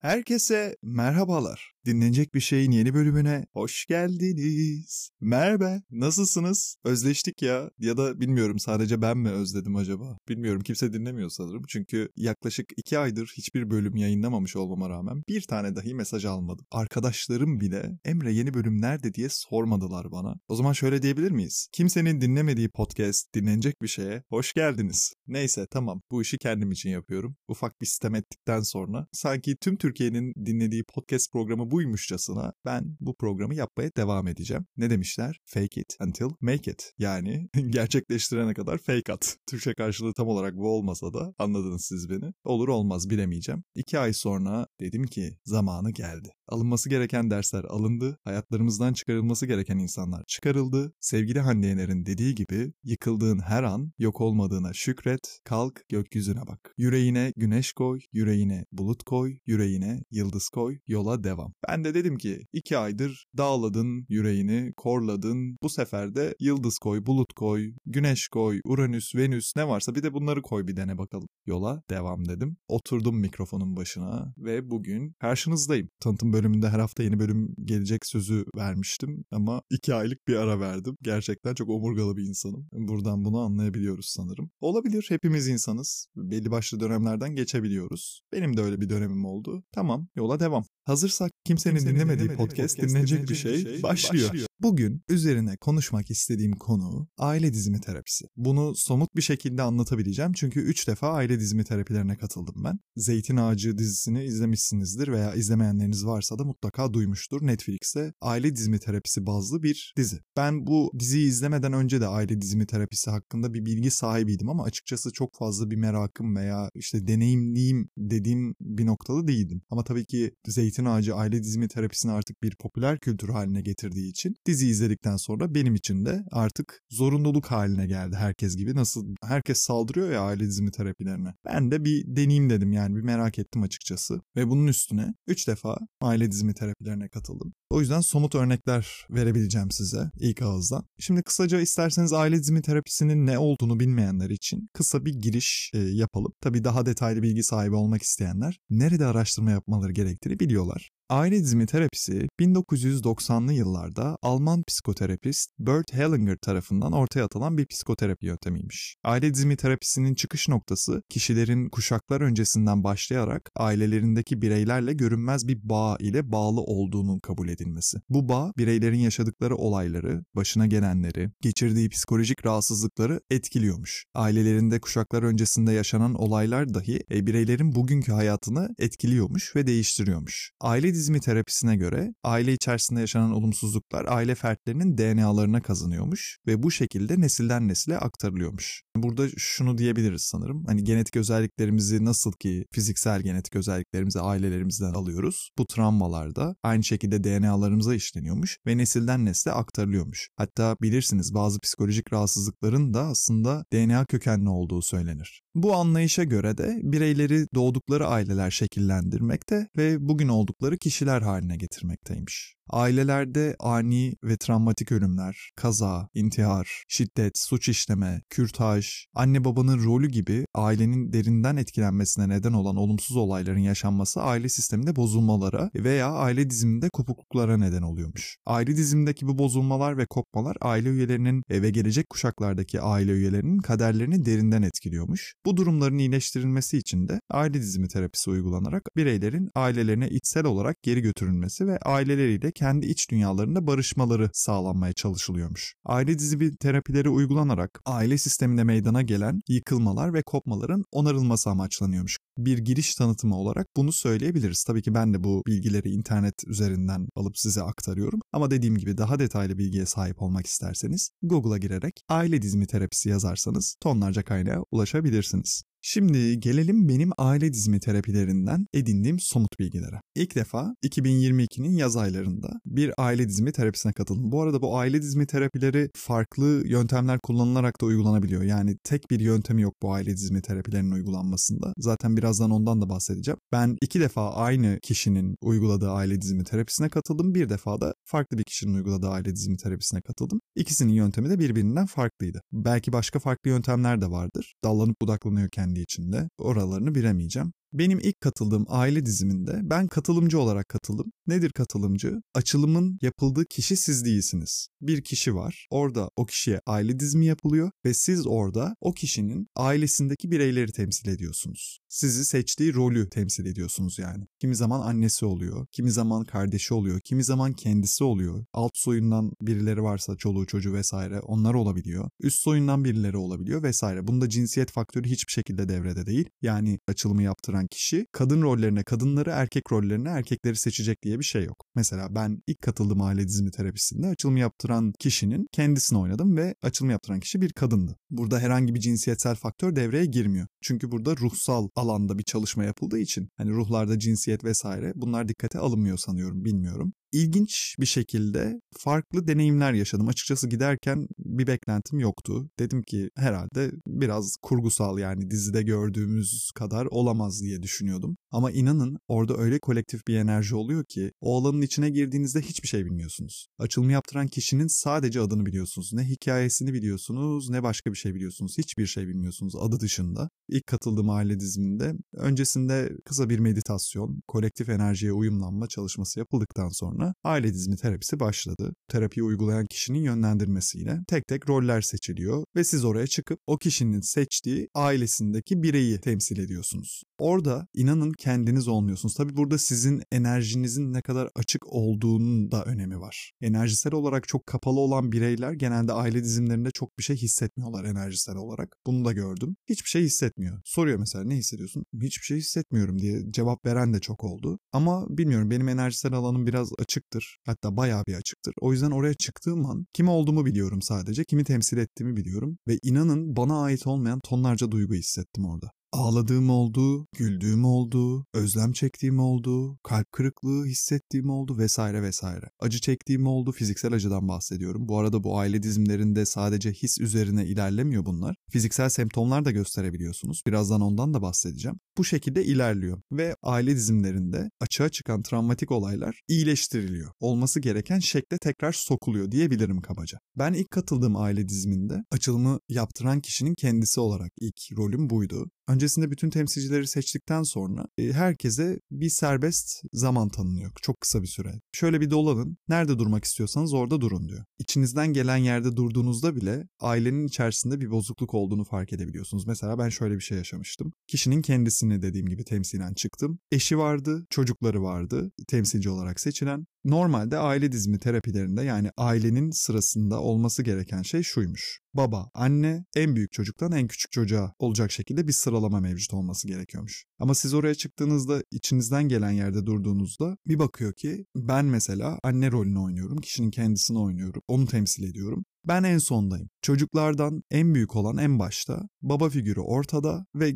Herkese merhabalar. Dinlenecek bir şeyin yeni bölümüne hoş geldiniz. Merhaba, nasılsınız? Özleştik ya. Ya da bilmiyorum sadece ben mi özledim acaba? Bilmiyorum kimse dinlemiyor sanırım. Çünkü yaklaşık iki aydır hiçbir bölüm yayınlamamış olmama rağmen bir tane dahi mesaj almadım. Arkadaşlarım bile Emre yeni bölüm nerede diye sormadılar bana. O zaman şöyle diyebilir miyiz? Kimsenin dinlemediği podcast, dinlenecek bir şeye hoş geldiniz. Neyse tamam bu işi kendim için yapıyorum. Ufak bir sistem ettikten sonra sanki tüm Türkiye'nin dinlediği podcast programı buymuşçasına ben bu programı yapmaya devam edeceğim. Ne demişler? Fake it until make it. Yani gerçekleştirene kadar fake at. Türkçe karşılığı tam olarak bu olmasa da anladınız siz beni. Olur olmaz bilemeyeceğim. İki ay sonra dedim ki zamanı geldi. Alınması gereken dersler alındı. Hayatlarımızdan çıkarılması gereken insanlar çıkarıldı. Sevgili Hande Yener'in dediği gibi yıkıldığın her an yok olmadığına şükret, kalk gökyüzüne bak. Yüreğine güneş koy, yüreğine bulut koy, yüreğine yıldız koy, yola devam. Ben de dedim ki iki aydır dağladın yüreğini, korladın. Bu sefer de yıldız koy, bulut koy, güneş koy, Uranüs, Venüs ne varsa bir de bunları koy bir dene bakalım. Yola devam dedim. Oturdum mikrofonun başına ve bugün karşınızdayım. Tanıtım bölümünde her hafta yeni bölüm gelecek sözü vermiştim ama iki aylık bir ara verdim. Gerçekten çok omurgalı bir insanım. Buradan bunu anlayabiliyoruz sanırım. Olabilir hepimiz insanız. Belli başlı dönemlerden geçebiliyoruz. Benim de öyle bir dönemim oldu. Tamam yola devam. Hazırsak kimsenin, dinlemediği, podcast dinlenecek bir şey, şey başlıyor. Bugün üzerine konuşmak istediğim konu aile dizimi terapisi. Bunu somut bir şekilde anlatabileceğim çünkü 3 defa aile dizimi terapilerine katıldım ben. Zeytin Ağacı dizisini izlemişsinizdir veya izlemeyenleriniz varsa da mutlaka duymuştur. Netflix'te aile dizimi terapisi bazlı bir dizi. Ben bu diziyi izlemeden önce de aile dizimi terapisi hakkında bir bilgi sahibiydim ama açıkçası çok fazla bir merakım veya işte deneyimliyim dediğim bir noktada değildim. Ama tabii ki Zeytin Ağacı aile dizimi terapisini artık bir popüler kültür haline getirdiği için dizi izledikten sonra benim için de artık zorunluluk haline geldi herkes gibi. Nasıl herkes saldırıyor ya aile dizimi terapilerine. Ben de bir deneyeyim dedim yani bir merak ettim açıkçası. Ve bunun üstüne 3 defa aile dizimi terapilerine katıldım. O yüzden somut örnekler verebileceğim size ilk ağızdan. Şimdi kısaca isterseniz aile dizimi terapisinin ne olduğunu bilmeyenler için kısa bir giriş e, yapalım. Tabii daha detaylı bilgi sahibi olmak isteyenler nerede araştırma yapmaları gerektiğini biliyorlar. Aile dizimi terapisi 1990'lı yıllarda Alman psikoterapist Bert Hellinger tarafından ortaya atılan bir psikoterapi yöntemiymiş. Aile dizimi terapisinin çıkış noktası kişilerin kuşaklar öncesinden başlayarak ailelerindeki bireylerle görünmez bir bağ ile bağlı olduğunun kabul edilmesi. Bu bağ bireylerin yaşadıkları olayları, başına gelenleri, geçirdiği psikolojik rahatsızlıkları etkiliyormuş. Ailelerinde kuşaklar öncesinde yaşanan olaylar dahi e, bireylerin bugünkü hayatını etkiliyormuş ve değiştiriyormuş. Aile dizimi terapisine göre aile içerisinde yaşanan olumsuzluklar aile fertlerinin DNA'larına kazanıyormuş ve bu şekilde nesilden nesile aktarılıyormuş. Burada şunu diyebiliriz sanırım. Hani genetik özelliklerimizi nasıl ki fiziksel genetik özelliklerimizi ailelerimizden alıyoruz. Bu travmalarda aynı şekilde DNA'larımıza işleniyormuş ve nesilden nesle aktarılıyormuş. Hatta bilirsiniz bazı psikolojik rahatsızlıkların da aslında DNA kökenli olduğu söylenir. Bu anlayışa göre de bireyleri doğdukları aileler şekillendirmekte ve bugün oldukları kişiler haline getirmekteymiş. Ailelerde ani ve travmatik ölümler, kaza, intihar, şiddet, suç işleme, kürtaj, anne babanın rolü gibi ailenin derinden etkilenmesine neden olan olumsuz olayların yaşanması aile sisteminde bozulmalara veya aile diziminde kopukluklara neden oluyormuş. Aile dizimindeki bu bozulmalar ve kopmalar aile üyelerinin ve gelecek kuşaklardaki aile üyelerinin kaderlerini derinden etkiliyormuş. Bu durumların iyileştirilmesi için de aile dizimi terapisi uygulanarak bireylerin ailelerine içsel olarak geri götürülmesi ve aileleriyle kendi iç dünyalarında barışmaları sağlanmaya çalışılıyormuş. Aile dizimi terapileri uygulanarak aile sisteminde meydana gelen yıkılmalar ve kopmaların onarılması amaçlanıyormuş. Bir giriş tanıtımı olarak bunu söyleyebiliriz. Tabii ki ben de bu bilgileri internet üzerinden alıp size aktarıyorum. Ama dediğim gibi daha detaylı bilgiye sahip olmak isterseniz Google'a girerek aile dizimi terapisi yazarsanız tonlarca kaynağa ulaşabilirsiniz. Şimdi gelelim benim aile dizimi terapilerinden edindiğim somut bilgilere. İlk defa 2022'nin yaz aylarında bir aile dizimi terapisine katıldım. Bu arada bu aile dizimi terapileri farklı yöntemler kullanılarak da uygulanabiliyor. Yani tek bir yöntemi yok bu aile dizimi terapilerinin uygulanmasında. Zaten birazdan ondan da bahsedeceğim. Ben iki defa aynı kişinin uyguladığı aile dizimi terapisine katıldım. Bir defa da farklı bir kişinin uyguladığı aile dizimi terapisine katıldım. İkisinin yöntemi de birbirinden farklıydı. Belki başka farklı yöntemler de vardır. Dallanıp budaklanıyor kendi içinde. Oralarını bilemeyeceğim. Benim ilk katıldığım aile diziminde ben katılımcı olarak katıldım. Nedir katılımcı? Açılımın yapıldığı kişi siz değilsiniz. Bir kişi var. Orada o kişiye aile dizimi yapılıyor ve siz orada o kişinin ailesindeki bireyleri temsil ediyorsunuz. Sizi seçtiği rolü temsil ediyorsunuz yani. Kimi zaman annesi oluyor, kimi zaman kardeşi oluyor, kimi zaman kendisi oluyor. Alt soyundan birileri varsa çoluğu çocuğu vesaire onlar olabiliyor. Üst soyundan birileri olabiliyor vesaire. Bunda cinsiyet faktörü hiçbir şekilde devrede değil. Yani açılımı yaptıran kişi kadın rollerine kadınları, erkek rollerine erkekleri seçecek diye bir şey yok. Mesela ben ilk katıldığım aile dizimi terapisinde açılımı yaptıran kişinin kendisini oynadım ve açılımı yaptıran kişi bir kadındı. Burada herhangi bir cinsiyetsel faktör devreye girmiyor. Çünkü burada ruhsal alanda bir çalışma yapıldığı için hani ruhlarda cinsiyet vesaire bunlar dikkate alınmıyor sanıyorum bilmiyorum ilginç bir şekilde farklı deneyimler yaşadım. Açıkçası giderken bir beklentim yoktu. Dedim ki herhalde biraz kurgusal yani dizide gördüğümüz kadar olamaz diye düşünüyordum. Ama inanın orada öyle kolektif bir enerji oluyor ki o alanın içine girdiğinizde hiçbir şey bilmiyorsunuz. Açılımı yaptıran kişinin sadece adını biliyorsunuz. Ne hikayesini biliyorsunuz ne başka bir şey biliyorsunuz. Hiçbir şey bilmiyorsunuz adı dışında. İlk katıldığım aile diziminde öncesinde kısa bir meditasyon, kolektif enerjiye uyumlanma çalışması yapıldıktan sonra sonra aile dizimi terapisi başladı. Terapiyi uygulayan kişinin yönlendirmesiyle tek tek roller seçiliyor ve siz oraya çıkıp o kişinin seçtiği ailesindeki bireyi temsil ediyorsunuz. Orada inanın kendiniz olmuyorsunuz. Tabi burada sizin enerjinizin ne kadar açık olduğunun da önemi var. Enerjisel olarak çok kapalı olan bireyler genelde aile dizimlerinde çok bir şey hissetmiyorlar enerjisel olarak. Bunu da gördüm. Hiçbir şey hissetmiyor. Soruyor mesela ne hissediyorsun? Hiçbir şey hissetmiyorum diye cevap veren de çok oldu. Ama bilmiyorum benim enerjisel alanım biraz açıktır. Hatta bayağı bir açıktır. O yüzden oraya çıktığım an kim olduğumu biliyorum sadece. Kimi temsil ettiğimi biliyorum. Ve inanın bana ait olmayan tonlarca duygu hissettim orada. Ağladığım oldu, güldüğüm oldu, özlem çektiğim oldu, kalp kırıklığı hissettiğim oldu vesaire vesaire. Acı çektiğim oldu, fiziksel acıdan bahsediyorum. Bu arada bu aile dizimlerinde sadece his üzerine ilerlemiyor bunlar. Fiziksel semptomlar da gösterebiliyorsunuz. Birazdan ondan da bahsedeceğim. Bu şekilde ilerliyor ve aile dizimlerinde açığa çıkan travmatik olaylar iyileştiriliyor. Olması gereken şekle tekrar sokuluyor diyebilirim kabaca. Ben ilk katıldığım aile diziminde açılımı yaptıran kişinin kendisi olarak ilk rolüm buydu. Öncesinde bütün temsilcileri seçtikten sonra e, herkese bir serbest zaman tanınıyor. Çok kısa bir süre. Şöyle bir dolanın. Nerede durmak istiyorsanız orada durun diyor. İçinizden gelen yerde durduğunuzda bile ailenin içerisinde bir bozukluk olduğunu fark edebiliyorsunuz. Mesela ben şöyle bir şey yaşamıştım. Kişinin kendisini dediğim gibi temsilen çıktım. Eşi vardı, çocukları vardı temsilci olarak seçilen. Normalde aile dizimi terapilerinde yani ailenin sırasında olması gereken şey şuymuş. Baba, anne, en büyük çocuktan en küçük çocuğa olacak şekilde bir sıralama mevcut olması gerekiyormuş. Ama siz oraya çıktığınızda içinizden gelen yerde durduğunuzda bir bakıyor ki ben mesela anne rolünü oynuyorum, kişinin kendisini oynuyorum, onu temsil ediyorum. Ben en sondayım. Çocuklardan en büyük olan en başta, baba figürü ortada ve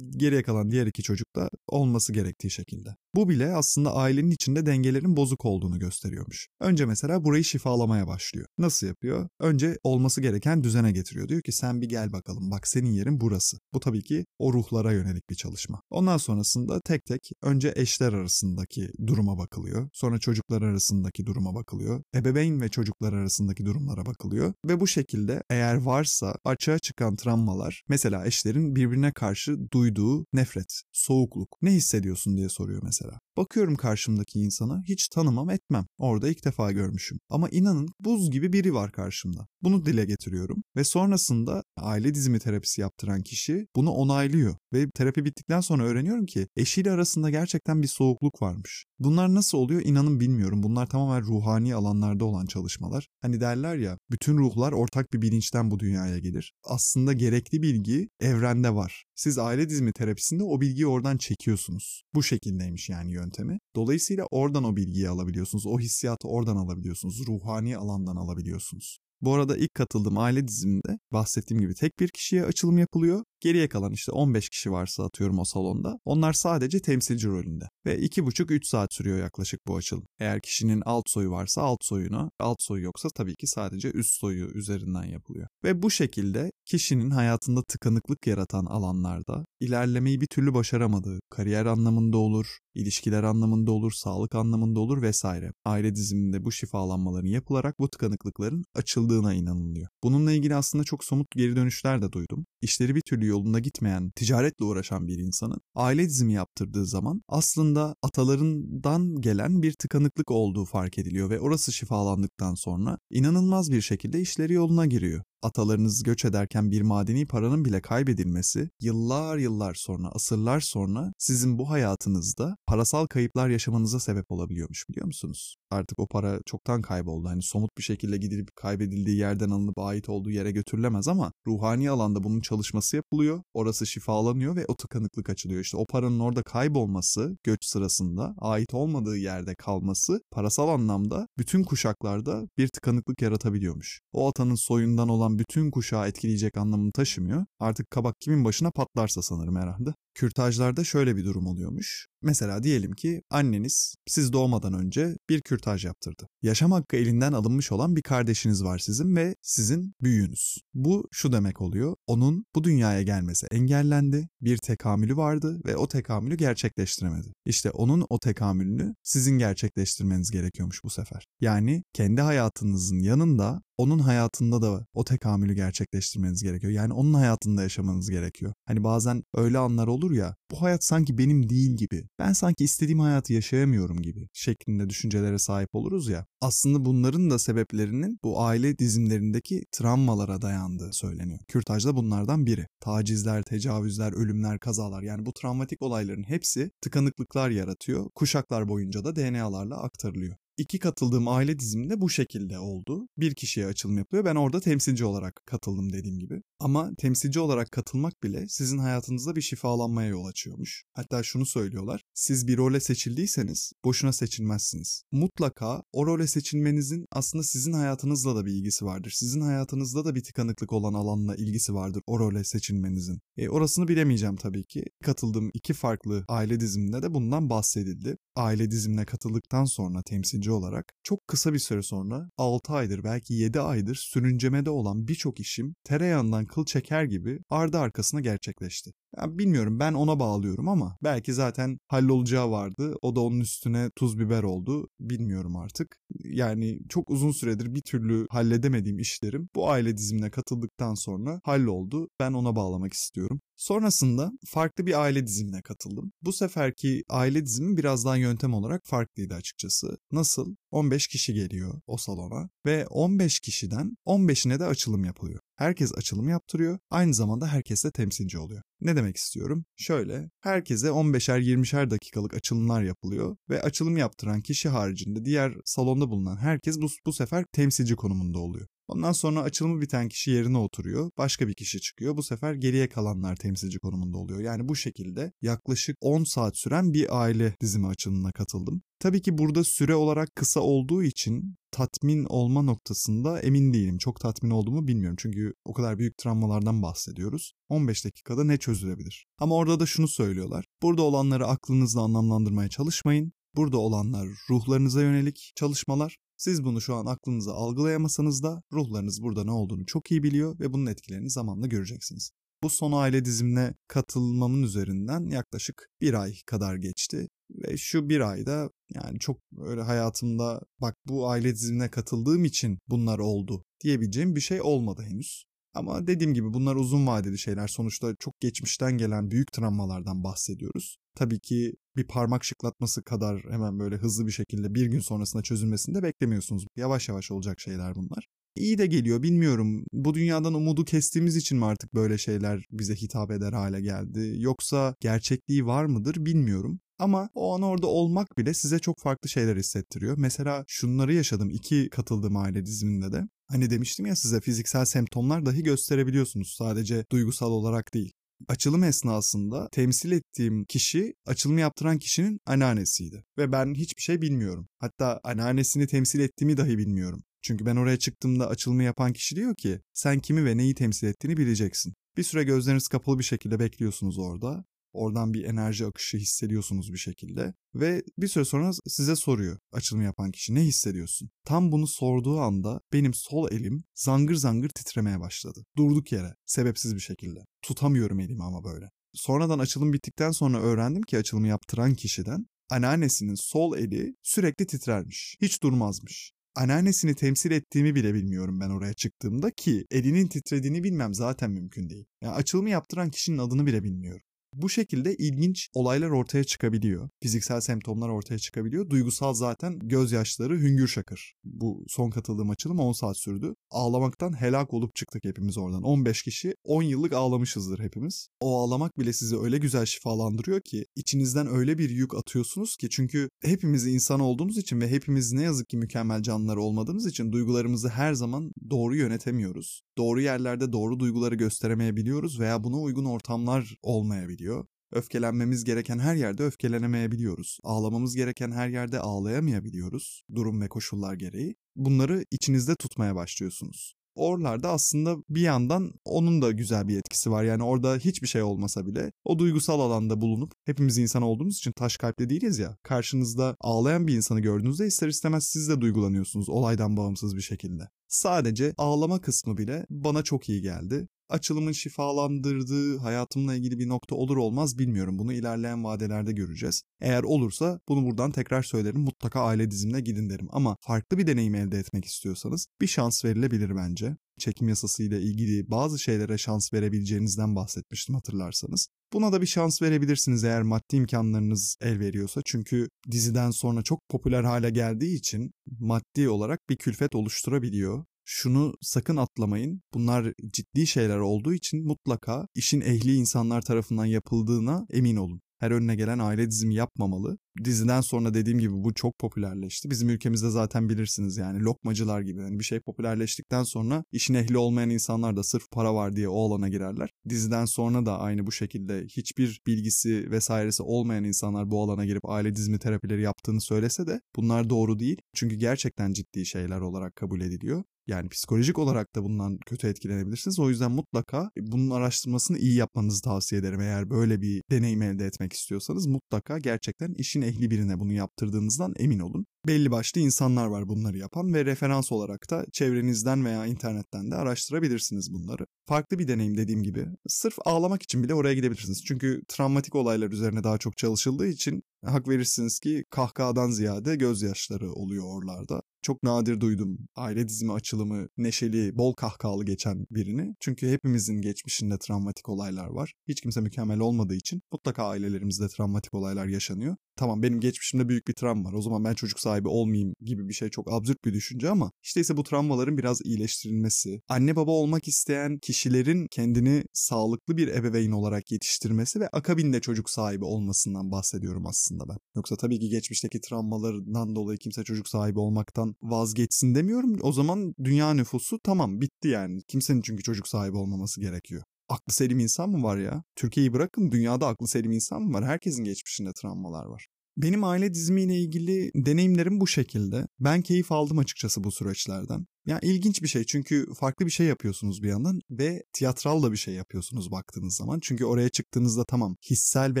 geriye kalan diğer iki çocuk da olması gerektiği şekilde. Bu bile aslında ailenin içinde dengelerin bozuk olduğunu gösteriyormuş. Önce mesela burayı şifalamaya başlıyor. Nasıl yapıyor? Önce olması gereken düzene getiriyor. Diyor ki sen bir gel bakalım bak senin yerin burası. Bu tabii ki o ruhlara yönelik bir çalışma. Ondan sonrasında tek tek önce eşler arasındaki duruma bakılıyor. Sonra çocuklar arasındaki duruma bakılıyor. Ebeveyn ve çocuklar arasındaki durumlara bakılıyor. Ve bu şekilde eğer varsa açığa çıkan travmalar mesela eşlerin birbirine karşı duyduğu nefret, soğukluk ne hissediyorsun diye soruyor mesela. Bakıyorum karşımdaki insana hiç tanımam etmem. Orada ilk defa görmüşüm. Ama inanın buz gibi biri var karşımda. Bunu dile getiriyorum ve sonrasında aile dizimi terapisi yaptıran kişi bunu onaylıyor ve terapi bittikten sonra öğreniyorum ki eşiyle arasında gerçekten bir soğukluk varmış. Bunlar nasıl oluyor inanın bilmiyorum. Bunlar tamamen ruhani alanlarda olan çalışmalar. Hani derler ya bütün ruhlar ortak bir bilinçten bu dünyaya gelir. Aslında gerekli bilgi evrende var. Siz aile dizimi terapisinde o bilgiyi oradan çekiyorsunuz. Bu şekildeymiş yani yöntemi. Dolayısıyla oradan o bilgiyi alabiliyorsunuz. O hissiyatı oradan alabiliyorsunuz. Ruhani alandan alabiliyorsunuz. Bu arada ilk katıldığım aile diziminde bahsettiğim gibi tek bir kişiye açılım yapılıyor. Geriye kalan işte 15 kişi varsa atıyorum o salonda. Onlar sadece temsilci rolünde. Ve 2,5-3 saat sürüyor yaklaşık bu açılım. Eğer kişinin alt soyu varsa alt soyunu, alt soyu yoksa tabii ki sadece üst soyu üzerinden yapılıyor. Ve bu şekilde kişinin hayatında tıkanıklık yaratan alanlarda ilerlemeyi bir türlü başaramadığı, kariyer anlamında olur, ilişkiler anlamında olur, sağlık anlamında olur vesaire. Aile diziminde bu şifalanmaların yapılarak bu tıkanıklıkların açıldığına inanılıyor. Bununla ilgili aslında çok somut geri dönüşler de duydum. İşleri bir türlü yolunda gitmeyen, ticaretle uğraşan bir insanın aile dizimi yaptırdığı zaman aslında atalarından gelen bir tıkanıklık olduğu fark ediliyor ve orası şifalandıktan sonra inanılmaz bir şekilde işleri yoluna giriyor atalarınız göç ederken bir madeni paranın bile kaybedilmesi yıllar yıllar sonra, asırlar sonra sizin bu hayatınızda parasal kayıplar yaşamanıza sebep olabiliyormuş biliyor musunuz? Artık o para çoktan kayboldu. Hani somut bir şekilde gidilip kaybedildiği yerden alınıp ait olduğu yere götürülemez ama ruhani alanda bunun çalışması yapılıyor. Orası şifalanıyor ve o tıkanıklık açılıyor. İşte o paranın orada kaybolması göç sırasında ait olmadığı yerde kalması parasal anlamda bütün kuşaklarda bir tıkanıklık yaratabiliyormuş. O atanın soyundan olan bütün kuşağı etkileyecek anlamını taşımıyor. Artık kabak kimin başına patlarsa sanırım herhalde. Kürtajlarda şöyle bir durum oluyormuş. Mesela diyelim ki anneniz siz doğmadan önce bir kürtaj yaptırdı. Yaşam hakkı elinden alınmış olan bir kardeşiniz var sizin ve sizin büyüğünüz. Bu şu demek oluyor. Onun bu dünyaya gelmesi engellendi. Bir tekamülü vardı ve o tekamülü gerçekleştiremedi. İşte onun o tekamülünü sizin gerçekleştirmeniz gerekiyormuş bu sefer. Yani kendi hayatınızın yanında onun hayatında da o tekamülü gerçekleştirmeniz gerekiyor. Yani onun hayatında yaşamanız gerekiyor. Hani bazen öyle anlar olur ya, bu hayat sanki benim değil gibi, ben sanki istediğim hayatı yaşayamıyorum gibi şeklinde düşüncelere sahip oluruz ya. Aslında bunların da sebeplerinin bu aile dizimlerindeki travmalara dayandığı söyleniyor. Kürtaj da bunlardan biri. Tacizler, tecavüzler, ölümler, kazalar yani bu travmatik olayların hepsi tıkanıklıklar yaratıyor. Kuşaklar boyunca da DNA'larla aktarılıyor. İki katıldığım aile diziminde bu şekilde oldu. Bir kişiye açılım yapılıyor. Ben orada temsilci olarak katıldım dediğim gibi. Ama temsilci olarak katılmak bile sizin hayatınızda bir şifalanmaya yol açıyormuş. Hatta şunu söylüyorlar. Siz bir role seçildiyseniz boşuna seçilmezsiniz. Mutlaka o role seçilmenizin aslında sizin hayatınızla da bir ilgisi vardır. Sizin hayatınızda da bir tıkanıklık olan alanla ilgisi vardır o role seçilmenizin. E, orasını bilemeyeceğim tabii ki. Katıldığım iki farklı aile diziminde de bundan bahsedildi. Aile dizimine katıldıktan sonra temsilci olarak çok kısa bir süre sonra 6 aydır belki 7 aydır sürüncemede olan birçok işim tereyağından kıl çeker gibi ardı arkasına gerçekleşti. Yani bilmiyorum ben ona bağlıyorum ama belki zaten hallolacağı vardı. O da onun üstüne tuz biber oldu. Bilmiyorum artık. Yani çok uzun süredir bir türlü halledemediğim işlerim bu aile dizimine katıldıktan sonra halloldu. Ben ona bağlamak istiyorum. Sonrasında farklı bir aile dizimine katıldım. Bu seferki aile dizimi biraz daha yöntem olarak farklıydı açıkçası. Nasıl? 15 kişi geliyor o salona ve 15 kişiden 15'ine de açılım yapılıyor. Herkes açılım yaptırıyor. Aynı zamanda herkes de temsilci oluyor. Ne demek istiyorum? Şöyle, herkese 15'er 20'şer dakikalık açılımlar yapılıyor ve açılım yaptıran kişi haricinde diğer salonda bulunan herkes bu, bu sefer temsilci konumunda oluyor. Ondan sonra açılımı biten kişi yerine oturuyor. Başka bir kişi çıkıyor. Bu sefer geriye kalanlar temsilci konumunda oluyor. Yani bu şekilde yaklaşık 10 saat süren bir aile dizimi açılımına katıldım. Tabii ki burada süre olarak kısa olduğu için tatmin olma noktasında emin değilim. Çok tatmin olduğumu bilmiyorum. Çünkü o kadar büyük travmalardan bahsediyoruz. 15 dakikada ne çözülebilir? Ama orada da şunu söylüyorlar. Burada olanları aklınızla anlamlandırmaya çalışmayın. Burada olanlar ruhlarınıza yönelik çalışmalar. Siz bunu şu an aklınıza algılayamasanız da ruhlarınız burada ne olduğunu çok iyi biliyor ve bunun etkilerini zamanla göreceksiniz. Bu son aile dizimine katılmamın üzerinden yaklaşık bir ay kadar geçti. Ve şu bir ayda yani çok öyle hayatımda bak bu aile dizimine katıldığım için bunlar oldu diyebileceğim bir şey olmadı henüz. Ama dediğim gibi bunlar uzun vadeli şeyler. Sonuçta çok geçmişten gelen büyük travmalardan bahsediyoruz. Tabii ki bir parmak şıklatması kadar hemen böyle hızlı bir şekilde bir gün sonrasında çözülmesini de beklemiyorsunuz. Yavaş yavaş olacak şeyler bunlar. İyi de geliyor bilmiyorum. Bu dünyadan umudu kestiğimiz için mi artık böyle şeyler bize hitap eder hale geldi? Yoksa gerçekliği var mıdır bilmiyorum. Ama o an orada olmak bile size çok farklı şeyler hissettiriyor. Mesela şunları yaşadım iki katıldığım aile diziminde de. Hani demiştim ya size fiziksel semptomlar dahi gösterebiliyorsunuz sadece duygusal olarak değil. Açılım esnasında temsil ettiğim kişi açılımı yaptıran kişinin anneannesiydi. Ve ben hiçbir şey bilmiyorum. Hatta anneannesini temsil ettiğimi dahi bilmiyorum. Çünkü ben oraya çıktığımda açılımı yapan kişi diyor ki sen kimi ve neyi temsil ettiğini bileceksin. Bir süre gözleriniz kapalı bir şekilde bekliyorsunuz orada. Oradan bir enerji akışı hissediyorsunuz bir şekilde. Ve bir süre sonra size soruyor açılımı yapan kişi ne hissediyorsun? Tam bunu sorduğu anda benim sol elim zangır zangır titremeye başladı. Durduk yere sebepsiz bir şekilde. Tutamıyorum elimi ama böyle. Sonradan açılım bittikten sonra öğrendim ki açılımı yaptıran kişiden anneannesinin sol eli sürekli titrermiş. Hiç durmazmış. anneannesini temsil ettiğimi bile bilmiyorum ben oraya çıktığımda ki elinin titrediğini bilmem zaten mümkün değil. Yani açılımı yaptıran kişinin adını bile bilmiyorum. Bu şekilde ilginç olaylar ortaya çıkabiliyor. Fiziksel semptomlar ortaya çıkabiliyor. Duygusal zaten gözyaşları hüngür şakır. Bu son katıldığım açılım 10 saat sürdü. Ağlamaktan helak olup çıktık hepimiz oradan. 15 kişi 10 yıllık ağlamışızdır hepimiz. O ağlamak bile sizi öyle güzel şifalandırıyor ki içinizden öyle bir yük atıyorsunuz ki çünkü hepimiz insan olduğumuz için ve hepimiz ne yazık ki mükemmel canlılar olmadığımız için duygularımızı her zaman doğru yönetemiyoruz. Doğru yerlerde doğru duyguları gösteremeyebiliyoruz veya buna uygun ortamlar olmayabiliyor. Öfkelenmemiz gereken her yerde öfkelenemeyebiliyoruz. Ağlamamız gereken her yerde ağlayamayabiliyoruz durum ve koşullar gereği. Bunları içinizde tutmaya başlıyorsunuz. Oralarda aslında bir yandan onun da güzel bir etkisi var. Yani orada hiçbir şey olmasa bile o duygusal alanda bulunup hepimiz insan olduğumuz için taş kalpli değiliz ya. Karşınızda ağlayan bir insanı gördüğünüzde ister istemez siz de duygulanıyorsunuz olaydan bağımsız bir şekilde. Sadece ağlama kısmı bile bana çok iyi geldi açılımın şifalandırdığı hayatımla ilgili bir nokta olur olmaz bilmiyorum. Bunu ilerleyen vadelerde göreceğiz. Eğer olursa bunu buradan tekrar söylerim. Mutlaka aile dizimine gidin derim. Ama farklı bir deneyim elde etmek istiyorsanız bir şans verilebilir bence. Çekim yasası ile ilgili bazı şeylere şans verebileceğinizden bahsetmiştim hatırlarsanız. Buna da bir şans verebilirsiniz eğer maddi imkanlarınız el veriyorsa. Çünkü diziden sonra çok popüler hale geldiği için maddi olarak bir külfet oluşturabiliyor şunu sakın atlamayın. Bunlar ciddi şeyler olduğu için mutlaka işin ehli insanlar tarafından yapıldığına emin olun. Her önüne gelen aile dizimi yapmamalı. Diziden sonra dediğim gibi bu çok popülerleşti. Bizim ülkemizde zaten bilirsiniz yani lokmacılar gibi. Yani bir şey popülerleştikten sonra işin ehli olmayan insanlar da sırf para var diye o alana girerler. Diziden sonra da aynı bu şekilde hiçbir bilgisi vesairesi olmayan insanlar bu alana girip aile dizimi terapileri yaptığını söylese de bunlar doğru değil. Çünkü gerçekten ciddi şeyler olarak kabul ediliyor. Yani psikolojik olarak da bundan kötü etkilenebilirsiniz. O yüzden mutlaka bunun araştırmasını iyi yapmanızı tavsiye ederim. Eğer böyle bir deneyim elde etmek istiyorsanız mutlaka gerçekten işin ehli birine bunu yaptırdığınızdan emin olun. Belli başlı insanlar var bunları yapan ve referans olarak da çevrenizden veya internetten de araştırabilirsiniz bunları. Farklı bir deneyim dediğim gibi. Sırf ağlamak için bile oraya gidebilirsiniz. Çünkü travmatik olaylar üzerine daha çok çalışıldığı için hak verirsiniz ki kahkahadan ziyade gözyaşları oluyor oralarda. Çok nadir duydum aile dizimi açılımı neşeli, bol kahkahalı geçen birini. Çünkü hepimizin geçmişinde travmatik olaylar var. Hiç kimse mükemmel olmadığı için mutlaka ailelerimizde travmatik olaylar yaşanıyor. Tamam benim geçmişimde büyük bir travma var. O zaman ben çocuk sahibi olmayayım gibi bir şey çok absürt bir düşünce ama işte ise bu travmaların biraz iyileştirilmesi, anne baba olmak isteyen kişilerin kendini sağlıklı bir ebeveyn olarak yetiştirmesi ve akabinde çocuk sahibi olmasından bahsediyorum aslında ben. Yoksa tabii ki geçmişteki travmalarından dolayı kimse çocuk sahibi olmaktan vazgeçsin demiyorum. O zaman dünya nüfusu tamam bitti yani. Kimsenin çünkü çocuk sahibi olmaması gerekiyor aklı selim insan mı var ya? Türkiye'yi bırakın dünyada aklı selim insan mı var? Herkesin geçmişinde travmalar var. Benim aile dizimiyle ilgili deneyimlerim bu şekilde. Ben keyif aldım açıkçası bu süreçlerden. Ya ilginç bir şey çünkü farklı bir şey yapıyorsunuz bir yandan ve tiyatral da bir şey yapıyorsunuz baktığınız zaman. Çünkü oraya çıktığınızda tamam hissel ve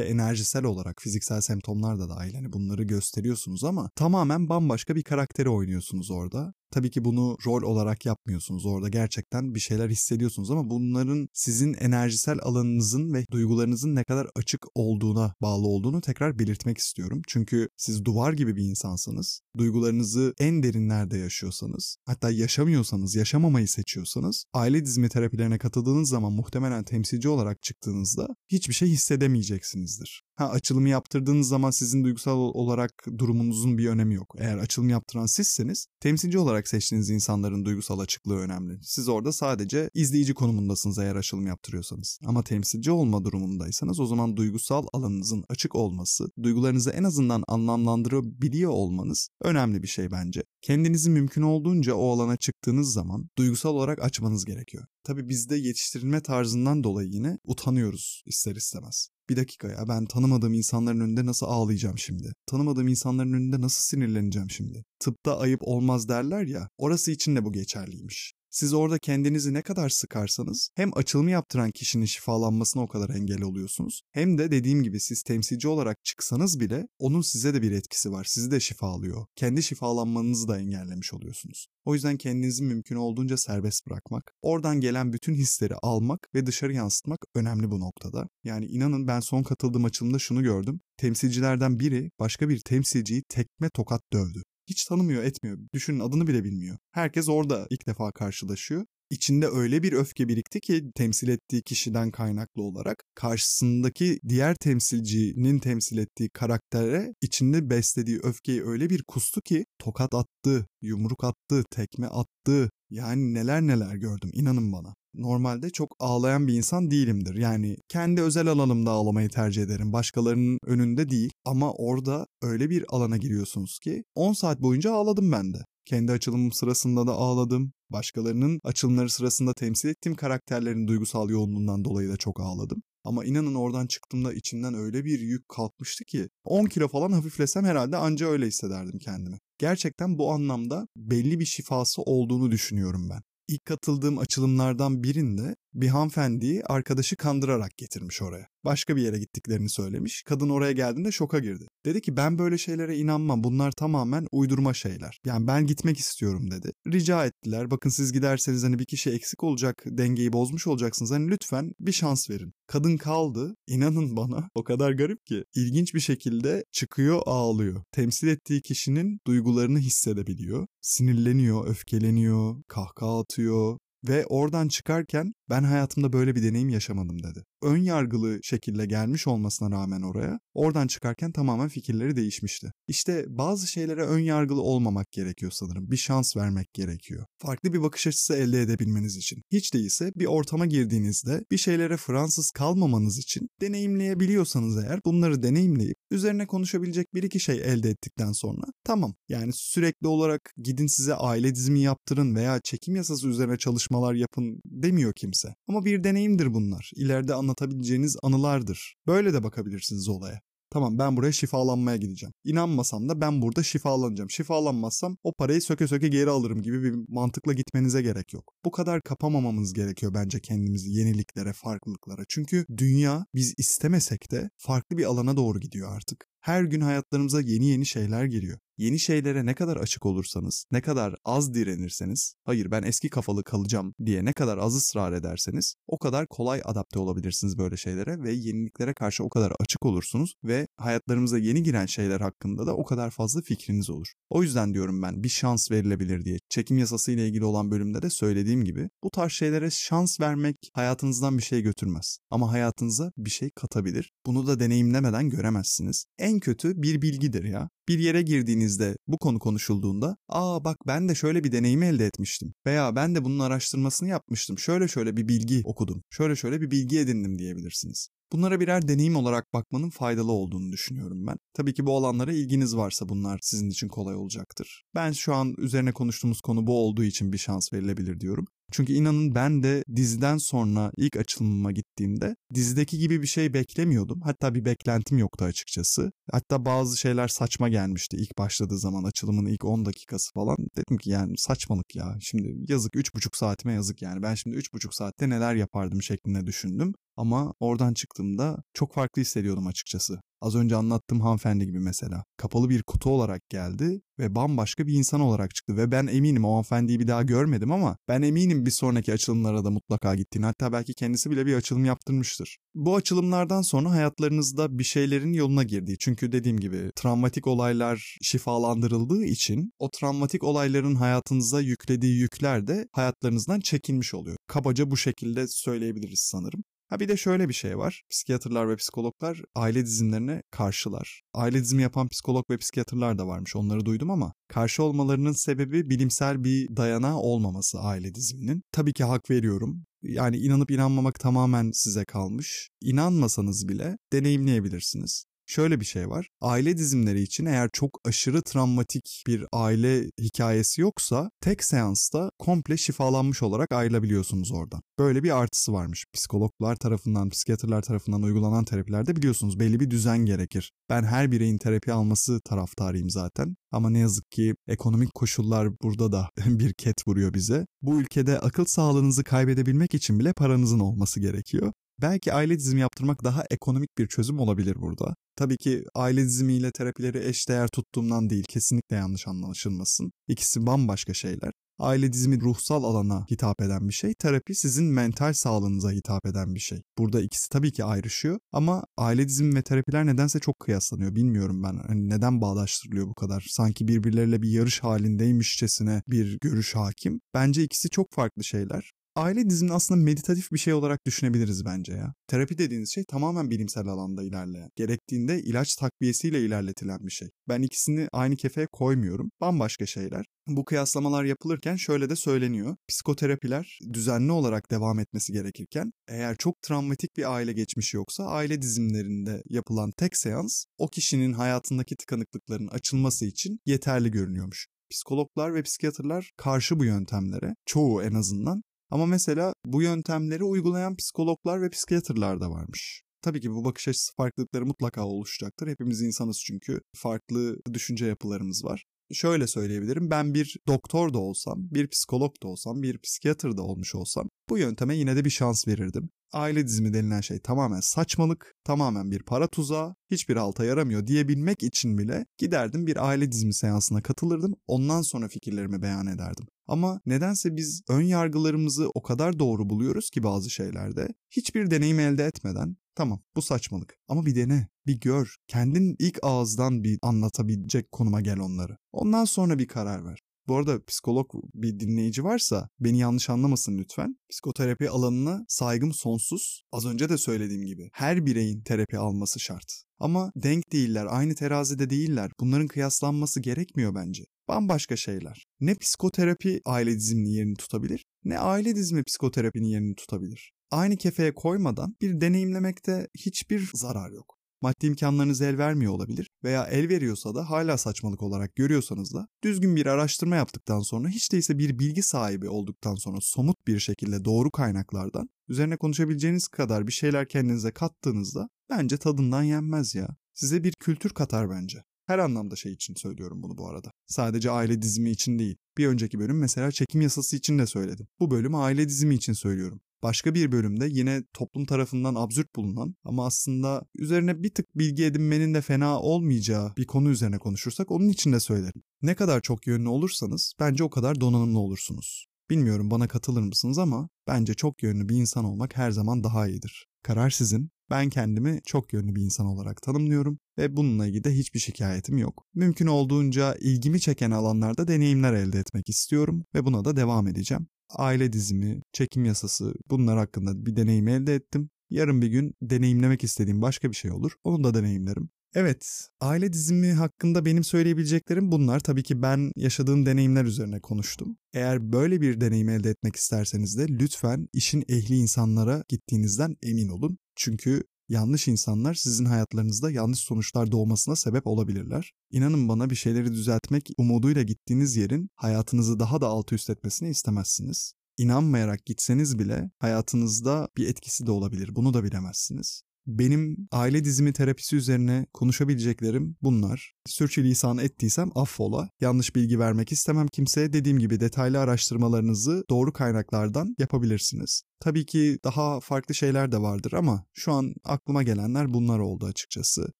enerjisel olarak fiziksel semptomlar da dahil hani bunları gösteriyorsunuz ama tamamen bambaşka bir karakteri oynuyorsunuz orada. Tabii ki bunu rol olarak yapmıyorsunuz. Orada gerçekten bir şeyler hissediyorsunuz ama bunların sizin enerjisel alanınızın ve duygularınızın ne kadar açık olduğuna bağlı olduğunu tekrar belirtmek istiyorum. Çünkü siz duvar gibi bir insansınız. Duygularınızı en derinlerde yaşıyorsanız, hatta yaşamıyorsanız, yaşamamayı seçiyorsanız, aile dizimi terapilerine katıldığınız zaman muhtemelen temsilci olarak çıktığınızda hiçbir şey hissedemeyeceksinizdir. Ha açılımı yaptırdığınız zaman sizin duygusal olarak durumunuzun bir önemi yok. Eğer açılım yaptıran sizseniz temsilci olarak seçtiğiniz insanların duygusal açıklığı önemli. Siz orada sadece izleyici konumundasınız eğer açılım yaptırıyorsanız. Ama temsilci olma durumundaysanız o zaman duygusal alanınızın açık olması, duygularınızı en azından anlamlandırabiliyor olmanız önemli bir şey bence. Kendinizi mümkün olduğunca o alana çıktığınız zaman duygusal olarak açmanız gerekiyor. Tabi bizde yetiştirilme tarzından dolayı yine utanıyoruz ister istemez. Bir dakika ya ben tanımadığım insanların önünde nasıl ağlayacağım şimdi? Tanımadığım insanların önünde nasıl sinirleneceğim şimdi? Tıpta ayıp olmaz derler ya, orası için de bu geçerliymiş. Siz orada kendinizi ne kadar sıkarsanız hem açılımı yaptıran kişinin şifalanmasına o kadar engel oluyorsunuz. Hem de dediğim gibi siz temsilci olarak çıksanız bile onun size de bir etkisi var. Sizi de şifalıyor. Kendi şifalanmanızı da engellemiş oluyorsunuz. O yüzden kendinizi mümkün olduğunca serbest bırakmak, oradan gelen bütün hisleri almak ve dışarı yansıtmak önemli bu noktada. Yani inanın ben son katıldığım açılımda şunu gördüm. Temsilcilerden biri başka bir temsilciyi tekme tokat dövdü. Hiç tanımıyor etmiyor. Düşünün adını bile bilmiyor. Herkes orada ilk defa karşılaşıyor içinde öyle bir öfke birikti ki temsil ettiği kişiden kaynaklı olarak karşısındaki diğer temsilcinin temsil ettiği karaktere içinde beslediği öfkeyi öyle bir kustu ki tokat attı, yumruk attı, tekme attı. Yani neler neler gördüm inanın bana. Normalde çok ağlayan bir insan değilimdir. Yani kendi özel alanımda ağlamayı tercih ederim. Başkalarının önünde değil. Ama orada öyle bir alana giriyorsunuz ki 10 saat boyunca ağladım ben de. Kendi açılımım sırasında da ağladım. Başkalarının açılımları sırasında temsil ettiğim karakterlerin duygusal yoğunluğundan dolayı da çok ağladım. Ama inanın oradan çıktığımda içimden öyle bir yük kalkmıştı ki 10 kilo falan hafiflesem herhalde anca öyle hissederdim kendimi. Gerçekten bu anlamda belli bir şifası olduğunu düşünüyorum ben. İlk katıldığım açılımlardan birinde bir hanımefendiyi arkadaşı kandırarak getirmiş oraya. Başka bir yere gittiklerini söylemiş. Kadın oraya geldiğinde şoka girdi. Dedi ki ben böyle şeylere inanmam. Bunlar tamamen uydurma şeyler. Yani ben gitmek istiyorum dedi. Rica ettiler. Bakın siz giderseniz hani bir kişi eksik olacak, dengeyi bozmuş olacaksınız. Hani lütfen bir şans verin. Kadın kaldı. İnanın bana o kadar garip ki. ilginç bir şekilde çıkıyor ağlıyor. Temsil ettiği kişinin duygularını hissedebiliyor. Sinirleniyor, öfkeleniyor, kahkaha atıyor, ve oradan çıkarken ben hayatımda böyle bir deneyim yaşamadım dedi. Ön yargılı şekilde gelmiş olmasına rağmen oraya oradan çıkarken tamamen fikirleri değişmişti. İşte bazı şeylere ön yargılı olmamak gerekiyor sanırım. Bir şans vermek gerekiyor. Farklı bir bakış açısı elde edebilmeniz için. Hiç değilse bir ortama girdiğinizde bir şeylere Fransız kalmamanız için deneyimleyebiliyorsanız eğer bunları deneyimleyip üzerine konuşabilecek bir iki şey elde ettikten sonra tamam. Yani sürekli olarak gidin size aile dizimi yaptırın veya çekim yasası üzerine çalışmalar yapın demiyor kimse. Ama bir deneyimdir bunlar. İleride anlatabileceğiniz anılardır. Böyle de bakabilirsiniz olaya. Tamam ben buraya şifalanmaya gideceğim. İnanmasam da ben burada şifalanacağım. Şifalanmazsam o parayı söke söke geri alırım gibi bir mantıkla gitmenize gerek yok. Bu kadar kapamamamız gerekiyor bence kendimizi yeniliklere, farklılıklara. Çünkü dünya biz istemesek de farklı bir alana doğru gidiyor artık. Her gün hayatlarımıza yeni yeni şeyler giriyor. Yeni şeylere ne kadar açık olursanız, ne kadar az direnirseniz, hayır ben eski kafalı kalacağım diye ne kadar az ısrar ederseniz o kadar kolay adapte olabilirsiniz böyle şeylere ve yeniliklere karşı o kadar açık olursunuz ve hayatlarımıza yeni giren şeyler hakkında da o kadar fazla fikriniz olur. O yüzden diyorum ben bir şans verilebilir diye. Çekim yasası ile ilgili olan bölümde de söylediğim gibi bu tarz şeylere şans vermek hayatınızdan bir şey götürmez. Ama hayatınıza bir şey katabilir. Bunu da deneyimlemeden göremezsiniz. En kötü bir bilgidir ya bir yere girdiğinizde bu konu konuşulduğunda ''Aa bak ben de şöyle bir deneyim elde etmiştim veya ben de bunun araştırmasını yapmıştım. Şöyle şöyle bir bilgi okudum. Şöyle şöyle bir bilgi edindim.'' diyebilirsiniz. Bunlara birer deneyim olarak bakmanın faydalı olduğunu düşünüyorum ben. Tabii ki bu alanlara ilginiz varsa bunlar sizin için kolay olacaktır. Ben şu an üzerine konuştuğumuz konu bu olduğu için bir şans verilebilir diyorum. Çünkü inanın ben de diziden sonra ilk açılımıma gittiğimde dizideki gibi bir şey beklemiyordum. Hatta bir beklentim yoktu açıkçası. Hatta bazı şeyler saçma gelmişti ilk başladığı zaman açılımın ilk 10 dakikası falan. Dedim ki yani saçmalık ya. Şimdi yazık 3,5 saatime yazık yani. Ben şimdi 3,5 saatte neler yapardım şeklinde düşündüm. Ama oradan çıktığımda çok farklı hissediyordum açıkçası. Az önce anlattığım hanımefendi gibi mesela. Kapalı bir kutu olarak geldi ve bambaşka bir insan olarak çıktı. Ve ben eminim o hanımefendiyi bir daha görmedim ama ben eminim bir sonraki açılımlara da mutlaka gittiğini. Hatta belki kendisi bile bir açılım yaptırmıştır. Bu açılımlardan sonra hayatlarınızda bir şeylerin yoluna girdiği. Çünkü dediğim gibi travmatik olaylar şifalandırıldığı için o travmatik olayların hayatınıza yüklediği yükler de hayatlarınızdan çekilmiş oluyor. Kabaca bu şekilde söyleyebiliriz sanırım. Ha bir de şöyle bir şey var. Psikiyatrlar ve psikologlar aile dizimlerine karşılar. Aile dizimi yapan psikolog ve psikiyatrlar da varmış. Onları duydum ama karşı olmalarının sebebi bilimsel bir dayanağı olmaması aile diziminin. Tabii ki hak veriyorum. Yani inanıp inanmamak tamamen size kalmış. İnanmasanız bile deneyimleyebilirsiniz. Şöyle bir şey var. Aile dizimleri için eğer çok aşırı travmatik bir aile hikayesi yoksa tek seansta komple şifalanmış olarak ayrılabiliyorsunuz oradan. Böyle bir artısı varmış. Psikologlar tarafından, psikiyatrlar tarafından uygulanan terapilerde biliyorsunuz belli bir düzen gerekir. Ben her bireyin terapi alması taraftarıyım zaten. Ama ne yazık ki ekonomik koşullar burada da bir ket vuruyor bize. Bu ülkede akıl sağlığınızı kaybedebilmek için bile paranızın olması gerekiyor. Belki aile dizimi yaptırmak daha ekonomik bir çözüm olabilir burada. Tabii ki aile dizimiyle terapileri eşdeğer tuttuğumdan değil, kesinlikle yanlış anlaşılmasın. İkisi bambaşka şeyler. Aile dizimi ruhsal alana hitap eden bir şey. Terapi sizin mental sağlığınıza hitap eden bir şey. Burada ikisi tabii ki ayrışıyor ama aile dizimi ve terapiler nedense çok kıyaslanıyor. Bilmiyorum ben hani neden bağdaştırılıyor bu kadar. Sanki birbirleriyle bir yarış halindeymişçesine bir görüş hakim. Bence ikisi çok farklı şeyler. Aile dizimini aslında meditatif bir şey olarak düşünebiliriz bence ya. Terapi dediğiniz şey tamamen bilimsel alanda ilerleyen, gerektiğinde ilaç takviyesiyle ilerletilen bir şey. Ben ikisini aynı kefeye koymuyorum. Bambaşka şeyler. Bu kıyaslamalar yapılırken şöyle de söyleniyor. Psikoterapiler düzenli olarak devam etmesi gerekirken eğer çok travmatik bir aile geçmişi yoksa aile dizimlerinde yapılan tek seans o kişinin hayatındaki tıkanıklıkların açılması için yeterli görünüyormuş. Psikologlar ve psikiyatrlar karşı bu yöntemlere, çoğu en azından ama mesela bu yöntemleri uygulayan psikologlar ve psikiyatrlar da varmış. Tabii ki bu bakış açısı farklılıkları mutlaka oluşacaktır. Hepimiz insanız çünkü. Farklı düşünce yapılarımız var. Şöyle söyleyebilirim. Ben bir doktor da olsam, bir psikolog da olsam, bir psikiyatr da olmuş olsam bu yönteme yine de bir şans verirdim. Aile dizimi denilen şey tamamen saçmalık, tamamen bir para tuzağı, hiçbir alta yaramıyor diyebilmek için bile giderdim bir aile dizimi seansına katılırdım, ondan sonra fikirlerimi beyan ederdim. Ama nedense biz ön yargılarımızı o kadar doğru buluyoruz ki bazı şeylerde hiçbir deneyim elde etmeden tamam bu saçmalık ama bir dene, bir gör, kendin ilk ağızdan bir anlatabilecek konuma gel onları. Ondan sonra bir karar ver. Bu arada psikolog bir dinleyici varsa beni yanlış anlamasın lütfen. Psikoterapi alanına saygım sonsuz. Az önce de söylediğim gibi her bireyin terapi alması şart. Ama denk değiller, aynı terazide değiller. Bunların kıyaslanması gerekmiyor bence. Bambaşka şeyler. Ne psikoterapi aile diziminin yerini tutabilir, ne aile dizimi psikoterapinin yerini tutabilir. Aynı kefeye koymadan bir deneyimlemekte hiçbir zarar yok maddi imkanlarınız el vermiyor olabilir veya el veriyorsa da hala saçmalık olarak görüyorsanız da düzgün bir araştırma yaptıktan sonra hiç değilse bir bilgi sahibi olduktan sonra somut bir şekilde doğru kaynaklardan üzerine konuşabileceğiniz kadar bir şeyler kendinize kattığınızda bence tadından yenmez ya. Size bir kültür katar bence. Her anlamda şey için söylüyorum bunu bu arada. Sadece aile dizimi için değil. Bir önceki bölüm mesela çekim yasası için de söyledim. Bu bölümü aile dizimi için söylüyorum. Başka bir bölümde yine toplum tarafından absürt bulunan ama aslında üzerine bir tık bilgi edinmenin de fena olmayacağı bir konu üzerine konuşursak onun için de söylerim. Ne kadar çok yönlü olursanız bence o kadar donanımlı olursunuz. Bilmiyorum bana katılır mısınız ama bence çok yönlü bir insan olmak her zaman daha iyidir. Karar sizin. Ben kendimi çok yönlü bir insan olarak tanımlıyorum ve bununla ilgili de hiçbir şikayetim yok. Mümkün olduğunca ilgimi çeken alanlarda deneyimler elde etmek istiyorum ve buna da devam edeceğim aile dizimi, çekim yasası bunlar hakkında bir deneyim elde ettim. Yarın bir gün deneyimlemek istediğim başka bir şey olur. Onu da deneyimlerim. Evet, aile dizimi hakkında benim söyleyebileceklerim bunlar. Tabii ki ben yaşadığım deneyimler üzerine konuştum. Eğer böyle bir deneyim elde etmek isterseniz de lütfen işin ehli insanlara gittiğinizden emin olun. Çünkü yanlış insanlar sizin hayatlarınızda yanlış sonuçlar doğmasına sebep olabilirler. İnanın bana bir şeyleri düzeltmek umuduyla gittiğiniz yerin hayatınızı daha da altı üst etmesini istemezsiniz. İnanmayarak gitseniz bile hayatınızda bir etkisi de olabilir. Bunu da bilemezsiniz. Benim aile dizimi terapisi üzerine konuşabileceklerim bunlar. Sürçülisan ettiysem affola. Yanlış bilgi vermek istemem kimseye. Dediğim gibi detaylı araştırmalarınızı doğru kaynaklardan yapabilirsiniz. Tabii ki daha farklı şeyler de vardır ama şu an aklıma gelenler bunlar oldu açıkçası.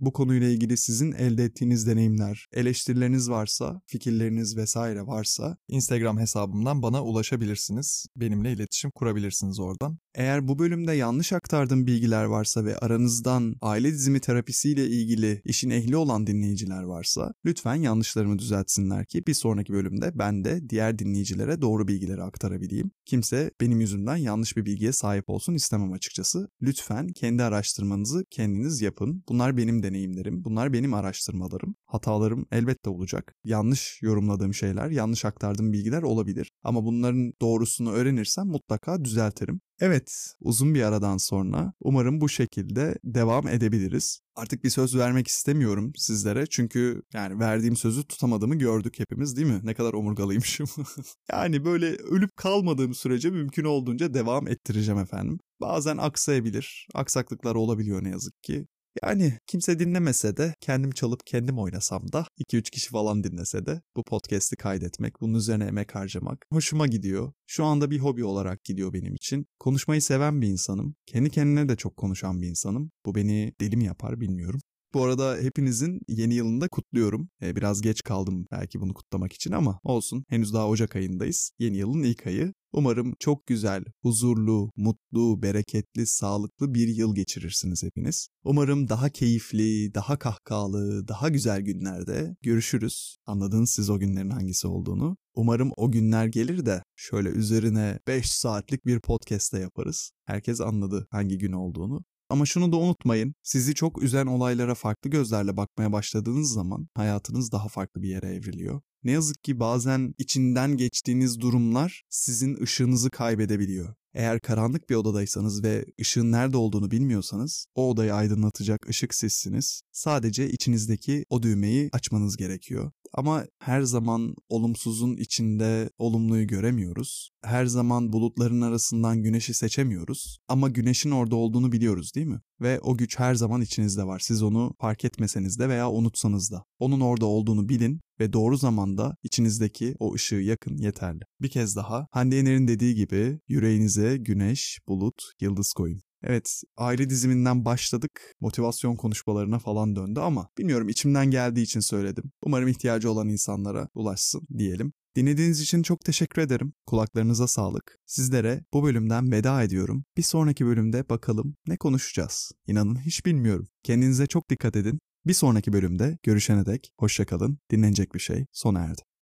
Bu konuyla ilgili sizin elde ettiğiniz deneyimler, eleştirileriniz varsa, fikirleriniz vesaire varsa Instagram hesabımdan bana ulaşabilirsiniz. Benimle iletişim kurabilirsiniz oradan. Eğer bu bölümde yanlış aktardığım bilgiler varsa ve aranızdan aile dizimi terapisiyle ilgili işin ehli olan dinleyiciler varsa lütfen yanlışlarımı düzeltsinler ki bir sonraki bölümde ben de diğer dinleyicilere doğru bilgileri aktarabileyim. Kimse benim yüzümden yanlış bir bilgiye sahip olsun istemem açıkçası. Lütfen kendi araştırmanızı kendiniz yapın. Bunlar benim deneyimlerim, bunlar benim araştırmalarım. Hatalarım elbette olacak. Yanlış yorumladığım şeyler, yanlış aktardığım bilgiler olabilir. Ama bunların doğrusunu öğrenirsem mutlaka düzeltirim. Evet, uzun bir aradan sonra umarım bu şekilde devam edebiliriz. Artık bir söz vermek istemiyorum sizlere çünkü yani verdiğim sözü tutamadığımı gördük hepimiz değil mi? Ne kadar omurgalıymışım. yani böyle ölüp kalmadığım sürece mümkün olduğunca devam ettireceğim efendim. Bazen aksayabilir, aksaklıklar olabiliyor ne yazık ki. Yani kimse dinlemese de kendim çalıp kendim oynasam da 2-3 kişi falan dinlese de bu podcast'i kaydetmek, bunun üzerine emek harcamak hoşuma gidiyor. Şu anda bir hobi olarak gidiyor benim için. Konuşmayı seven bir insanım. Kendi kendine de çok konuşan bir insanım. Bu beni deli mi yapar bilmiyorum. Bu arada hepinizin yeni yılında kutluyorum. Ee, biraz geç kaldım belki bunu kutlamak için ama olsun. Henüz daha Ocak ayındayız. Yeni yılın ilk ayı. Umarım çok güzel, huzurlu, mutlu, bereketli, sağlıklı bir yıl geçirirsiniz hepiniz. Umarım daha keyifli, daha kahkahalı, daha güzel günlerde görüşürüz. Anladınız siz o günlerin hangisi olduğunu. Umarım o günler gelir de şöyle üzerine 5 saatlik bir podcast da yaparız. Herkes anladı hangi gün olduğunu. Ama şunu da unutmayın, sizi çok üzen olaylara farklı gözlerle bakmaya başladığınız zaman hayatınız daha farklı bir yere evriliyor. Ne yazık ki bazen içinden geçtiğiniz durumlar sizin ışığınızı kaybedebiliyor. Eğer karanlık bir odadaysanız ve ışığın nerede olduğunu bilmiyorsanız o odayı aydınlatacak ışık sizsiniz. Sadece içinizdeki o düğmeyi açmanız gerekiyor. Ama her zaman olumsuzun içinde olumluyu göremiyoruz. Her zaman bulutların arasından güneşi seçemiyoruz. Ama güneşin orada olduğunu biliyoruz değil mi? Ve o güç her zaman içinizde var. Siz onu fark etmeseniz de veya unutsanız da. Onun orada olduğunu bilin ve doğru zamanda içinizdeki o ışığı yakın yeterli. Bir kez daha Hande Yener'in dediği gibi yüreğinize güneş, bulut, yıldız koyun. Evet, aile diziminden başladık. Motivasyon konuşmalarına falan döndü ama bilmiyorum içimden geldiği için söyledim. Umarım ihtiyacı olan insanlara ulaşsın diyelim. Dinlediğiniz için çok teşekkür ederim. Kulaklarınıza sağlık. Sizlere bu bölümden veda ediyorum. Bir sonraki bölümde bakalım ne konuşacağız. İnanın hiç bilmiyorum. Kendinize çok dikkat edin. Bir sonraki bölümde görüşene dek hoşçakalın. Dinlenecek bir şey sona erdi.